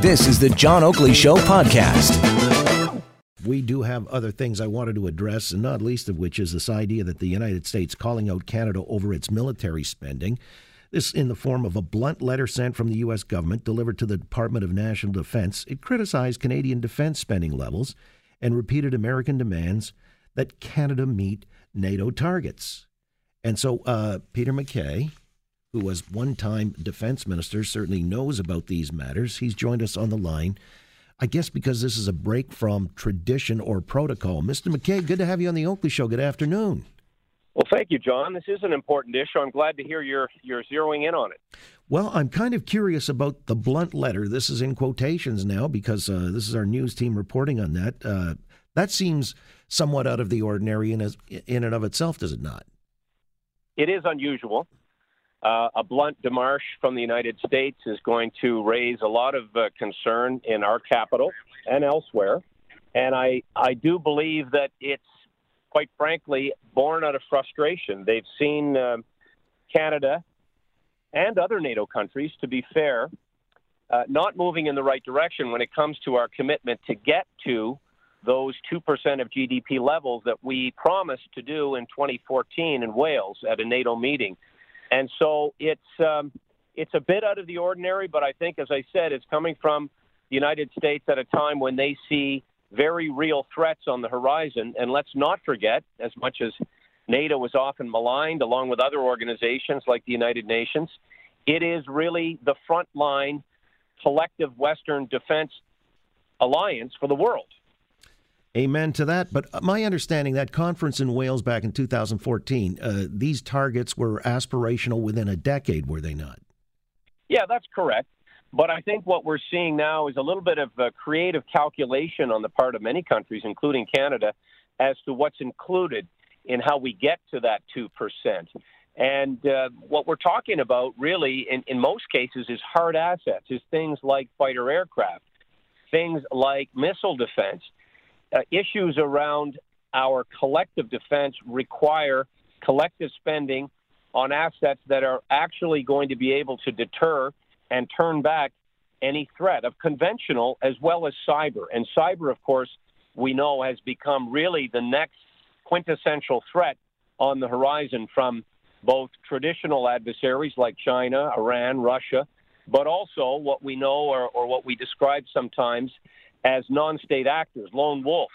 This is the John Oakley Show podcast. We do have other things I wanted to address, and not least of which is this idea that the United States calling out Canada over its military spending. This in the form of a blunt letter sent from the U.S. government delivered to the Department of National Defense. It criticized Canadian defense spending levels and repeated American demands that Canada meet NATO targets. And so uh, Peter MacKay, who was one time defense minister, certainly knows about these matters. He's joined us on the line. I guess because this is a break from tradition or protocol. Mr. MacKay, good to have you on the Oakley Show. Good afternoon. Well, thank you, John. This is an important issue. I'm glad to hear you're you're zeroing in on it. Well, I'm kind of curious about the blunt letter. This is in quotations now because uh, this is our news team reporting on that. Uh, that seems somewhat out of the ordinary in, as, in and of itself, does it not? It is unusual. Uh, a blunt demarche from the United States is going to raise a lot of uh, concern in our capital and elsewhere. And I, I do believe that it's, quite frankly, born out of frustration. They've seen uh, Canada and other NATO countries, to be fair, uh, not moving in the right direction when it comes to our commitment to get to those 2% of GDP levels that we promised to do in 2014 in Wales at a NATO meeting. And so it's um, it's a bit out of the ordinary, but I think, as I said, it's coming from the United States at a time when they see very real threats on the horizon. And let's not forget, as much as NATO is often maligned, along with other organizations like the United Nations, it is really the frontline collective Western defense alliance for the world. Amen to that. But uh, my understanding that conference in Wales back in 2014, uh, these targets were aspirational within a decade, were they not? Yeah, that's correct. But I think what we're seeing now is a little bit of a creative calculation on the part of many countries, including Canada, as to what's included in how we get to that 2%. And uh, what we're talking about, really, in, in most cases, is hard assets, is things like fighter aircraft, things like missile defense uh, issues around our collective defense require collective spending on assets that are actually going to be able to deter and turn back any threat of conventional as well as cyber. And cyber, of course, we know has become really the next quintessential threat on the horizon from both traditional adversaries like China, Iran, Russia, but also what we know or, or what we describe sometimes as non state actors, lone wolf,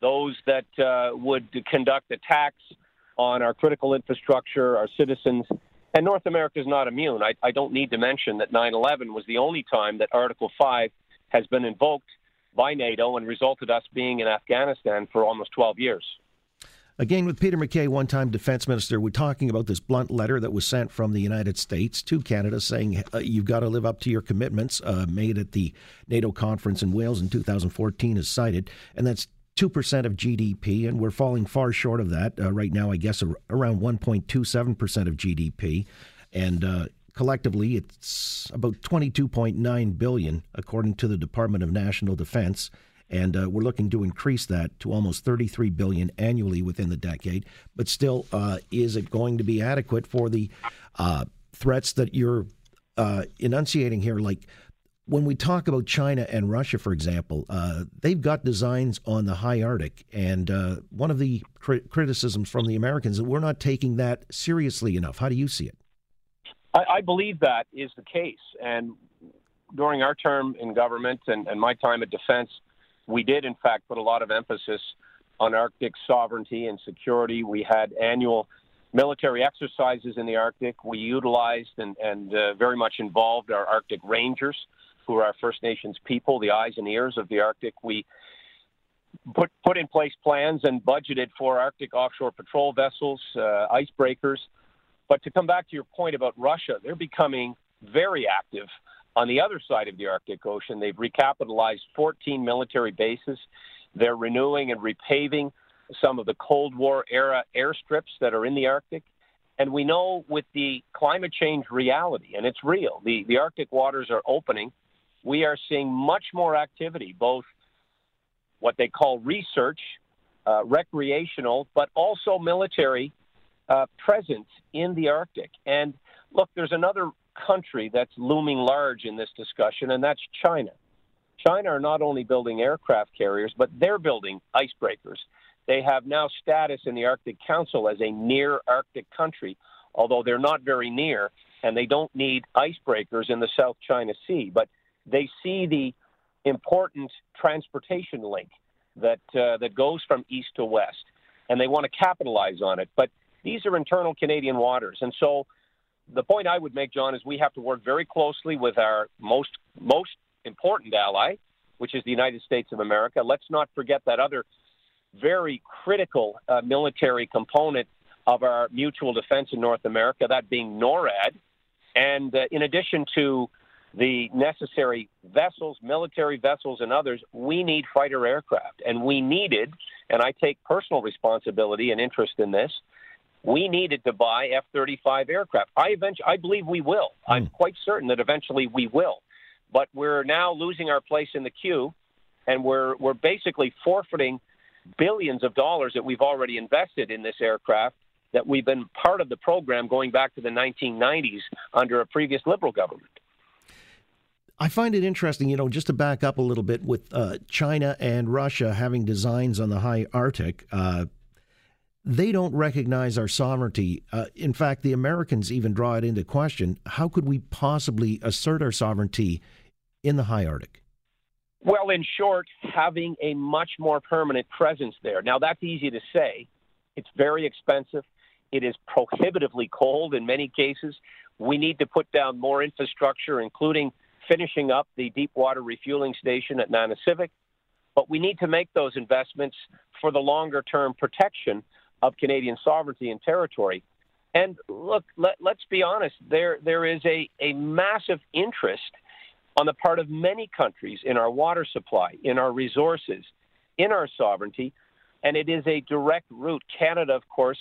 those that uh, would conduct attacks on our critical infrastructure, our citizens. And North America is not immune. I, I don't need to mention that 9 11 was the only time that Article 5 has been invoked by NATO and resulted us being in Afghanistan for almost 12 years. Again, with Peter MacKay, one time defense minister, we're talking about this blunt letter that was sent from the United States to Canada saying uh, you've got to live up to your commitments uh, made at the NATO conference in Wales in 2014, is cited. And that's 2% of GDP, and we're falling far short of that. Uh, right now, I guess around 1.27% of GDP. And uh, collectively, it's about 22.9 billion, according to the Department of National Defense and uh, we're looking to increase that to almost 33 billion annually within the decade. But still, uh, is it going to be adequate for the uh, threats that you're uh, enunciating here? Like when we talk about China and Russia, for example, uh, they've got designs on the high Arctic, and uh, one of the criticisms from the Americans is that we're not taking that seriously enough. How do you see it? I, I believe that is the case, and during our term in government and, and my time at defense we did, in fact, put a lot of emphasis on Arctic sovereignty and security. We had annual military exercises in the Arctic. We utilized and, and uh, very much involved our Arctic Rangers, who are our First Nations people, the eyes and ears of the Arctic. We put put in place plans and budgeted for Arctic offshore patrol vessels, uh, icebreakers. But to come back to your point about Russia, they're becoming very active on the other side of the Arctic Ocean, they've recapitalized 14 military bases. They're renewing and repaving some of the Cold War era airstrips that are in the Arctic. And we know with the climate change reality, and it's real, the, the Arctic waters are opening. We are seeing much more activity, both what they call research, uh, recreational, but also military uh, presence in the Arctic. And look, there's another country that's looming large in this discussion, and that's China. China are not only building aircraft carriers, but they're building icebreakers. They have now status in the Arctic Council as a near Arctic country, although they're not very near, and they don't need icebreakers in the South China Sea. But they see the important transportation link that uh, that goes from east to west, and they want to capitalize on it. But these are internal Canadian waters, and so the point I would make, John, is we have to work very closely with our most most important ally, which is the United States of America. Let's not forget that other very critical uh, military component of our mutual defense in North America, that being NORAD. And uh, in addition to the necessary vessels, military vessels, and others, we need fighter aircraft. And we needed, and I take personal responsibility and interest in this, we needed to buy F 35 aircraft. I, eventually, I believe we will. Mm. I'm quite certain that eventually we will. But we're now losing our place in the queue, and we're, we're basically forfeiting billions of dollars that we've already invested in this aircraft that we've been part of the program going back to the 1990s under a previous liberal government. I find it interesting, you know, just to back up a little bit with uh, China and Russia having designs on the high Arctic. Uh, they don't recognize our sovereignty. Uh, in fact, the Americans even draw it into question. How could we possibly assert our sovereignty in the high Arctic? Well, in short, having a much more permanent presence there. Now, that's easy to say. It's very expensive. It is prohibitively cold in many cases. We need to put down more infrastructure, including finishing up the deep water refueling station at Nanisivik. But we need to make those investments for the longer term protection of Canadian sovereignty and territory. And look, let, us be honest, there, there is a, a massive interest on the part of many countries in our water supply, in our resources, in our sovereignty, and it is a direct route. Canada, of course,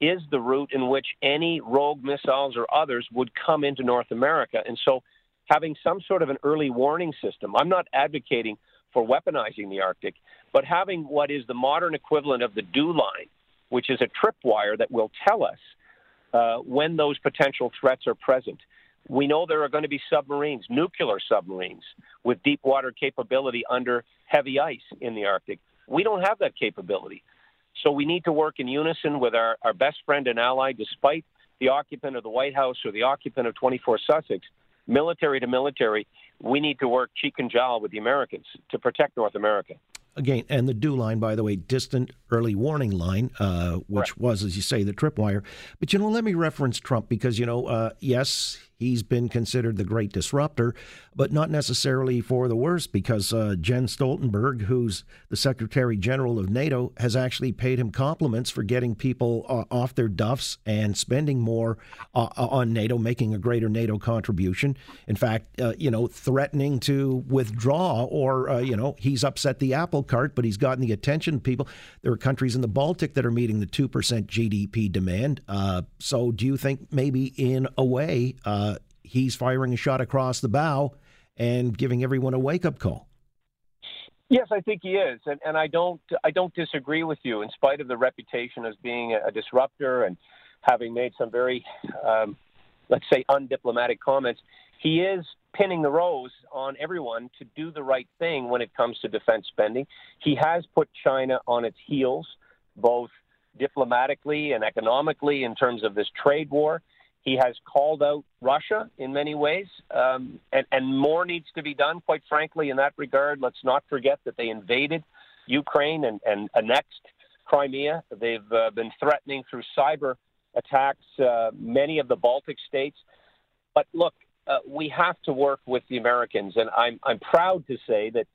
is the route in which any rogue missiles or others would come into North America. And so having some sort of an early warning system, I'm not advocating for weaponizing the Arctic, but having what is the modern equivalent of the DEW line, which is a tripwire that will tell us uh, when those potential threats are present. We know there are going to be submarines, nuclear submarines, with deep water capability under heavy ice in the Arctic. We don't have that capability. So we need to work in unison with our, our best friend and ally, despite the occupant of the White House or the occupant of 24 Sussex, military to military, we need to work cheek and jowl with the Americans to protect North America again, and the DEW line, by the way, distant early warning line, uh, which right. was, as you say, the tripwire. But you know, let me reference Trump because you know, uh, yes, he's been considered the great disruptor, but not necessarily for the worse because uh, Jens Stoltenberg, who's the Secretary General of NATO, has actually paid him compliments for getting people uh, off their duffs and spending more uh, on NATO, making a greater NATO contribution. In fact, uh, you know, threatening to withdraw or, uh, you know, he's upset the apple cart, but he's gotten the attention of people. There are countries in the Baltic that are meeting the 2% GDP demand. Uh, so do you think maybe in a way, he's firing a shot across the bow and giving everyone a wake up call. Yes, I think he is, and, and I don't I don't disagree with you. In spite of the reputation as being a, disruptor and having made some very, um, let's say, undiplomatic comments, he is pinning the rose on everyone to do the right thing when it comes to defense spending. He has put China on its heels, both diplomatically and economically, in terms of this trade war. He has called out Russia in many ways, um, and, and more needs to be done, quite frankly, in that regard. Let's not forget that they invaded Ukraine and, and annexed Crimea. They've uh, been threatening through cyber attacks uh, many of the Baltic states. But look, uh, we have to work with the Americans, and I'm, I'm proud to say that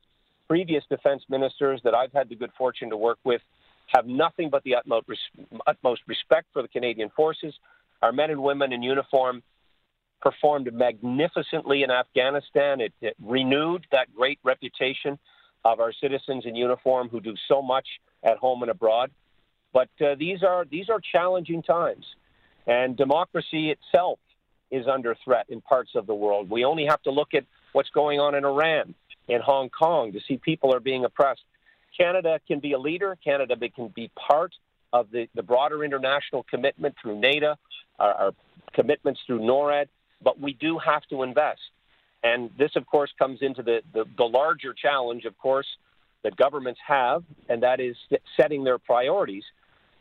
previous defense ministers that I've had the good fortune to work with have nothing but the utmost, utmost respect for the Canadian forces our men and women in uniform performed magnificently in Afghanistan. It, it renewed that great reputation of our citizens in uniform who do so much at home and abroad. But uh, these are these are challenging times, and democracy itself is under threat in parts of the world. We only have to look at what's going on in Iran, in Hong Kong, to see people are being oppressed. Canada can be a leader. Canada can be part of the, the broader international commitment through NATO, our, our commitments through NORAD. but we do have to invest. And this, of course, comes into the, the, the larger challenge, of course, that governments have, and that is setting their priorities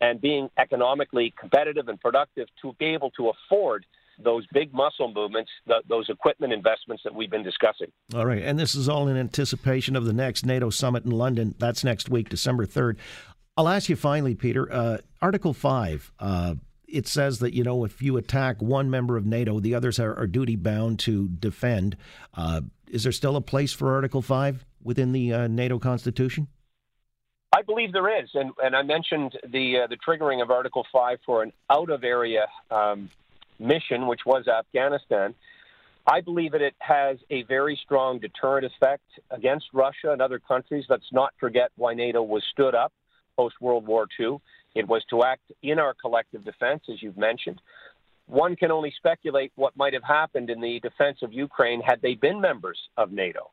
and being economically competitive and productive to be able to afford those big muscle movements, the, those equipment investments that we've been discussing. All right. And this is all in anticipation of the next NATO summit in London. That's next week, December 3rd. I'll ask you finally, Peter. Uh, Article 5. Uh, it says that you know if you attack one member of NATO, the others are, are duty bound to defend. Uh, is there still a place for Article Five within the uh, NATO Constitution? I believe there is, and and I mentioned the uh, the triggering of Article Five for an out of area um, mission, which was Afghanistan. I believe that it has a very strong deterrent effect against Russia and other countries. Let's not forget why NATO was stood up post World War II. It was to act in our collective defense, as you've mentioned. One can only speculate what might have happened in the defense of Ukraine had they been members of NATO.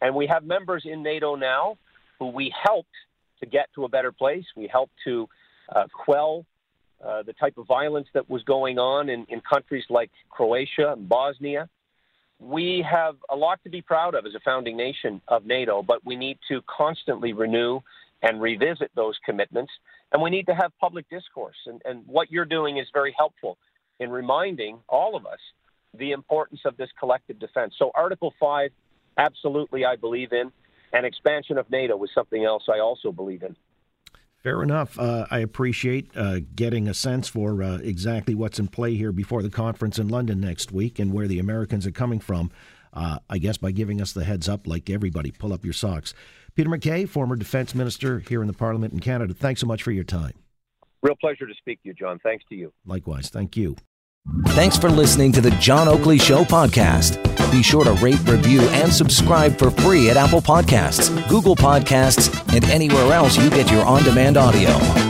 And we have members in NATO now who we helped to get to a better place. We helped to uh, quell uh, the type of violence that was going on in, in countries like Croatia and Bosnia. We have a lot to be proud of as a founding nation of NATO, but we need to constantly renew and revisit those commitments. And we need to have public discourse. And, and what you're doing is very helpful in reminding all of us the importance of this collective defense. So, Article 5, absolutely, I believe in. And expansion of NATO is something else I also believe in. Fair enough. Uh, I appreciate uh, getting a sense for uh, exactly what's in play here before the conference in London next week and where the Americans are coming from. Uh, I guess by giving us the heads up, like everybody, pull up your socks. Peter MacKay, former defense minister here in the Parliament in Canada, thanks so much for your time. Real pleasure to speak to you, John. Thanks to you. Likewise. Thank you. Thanks for listening to the John Oakley Show podcast. Be sure to rate, review, and subscribe for free at Apple Podcasts, Google Podcasts, and anywhere else you get your on demand audio.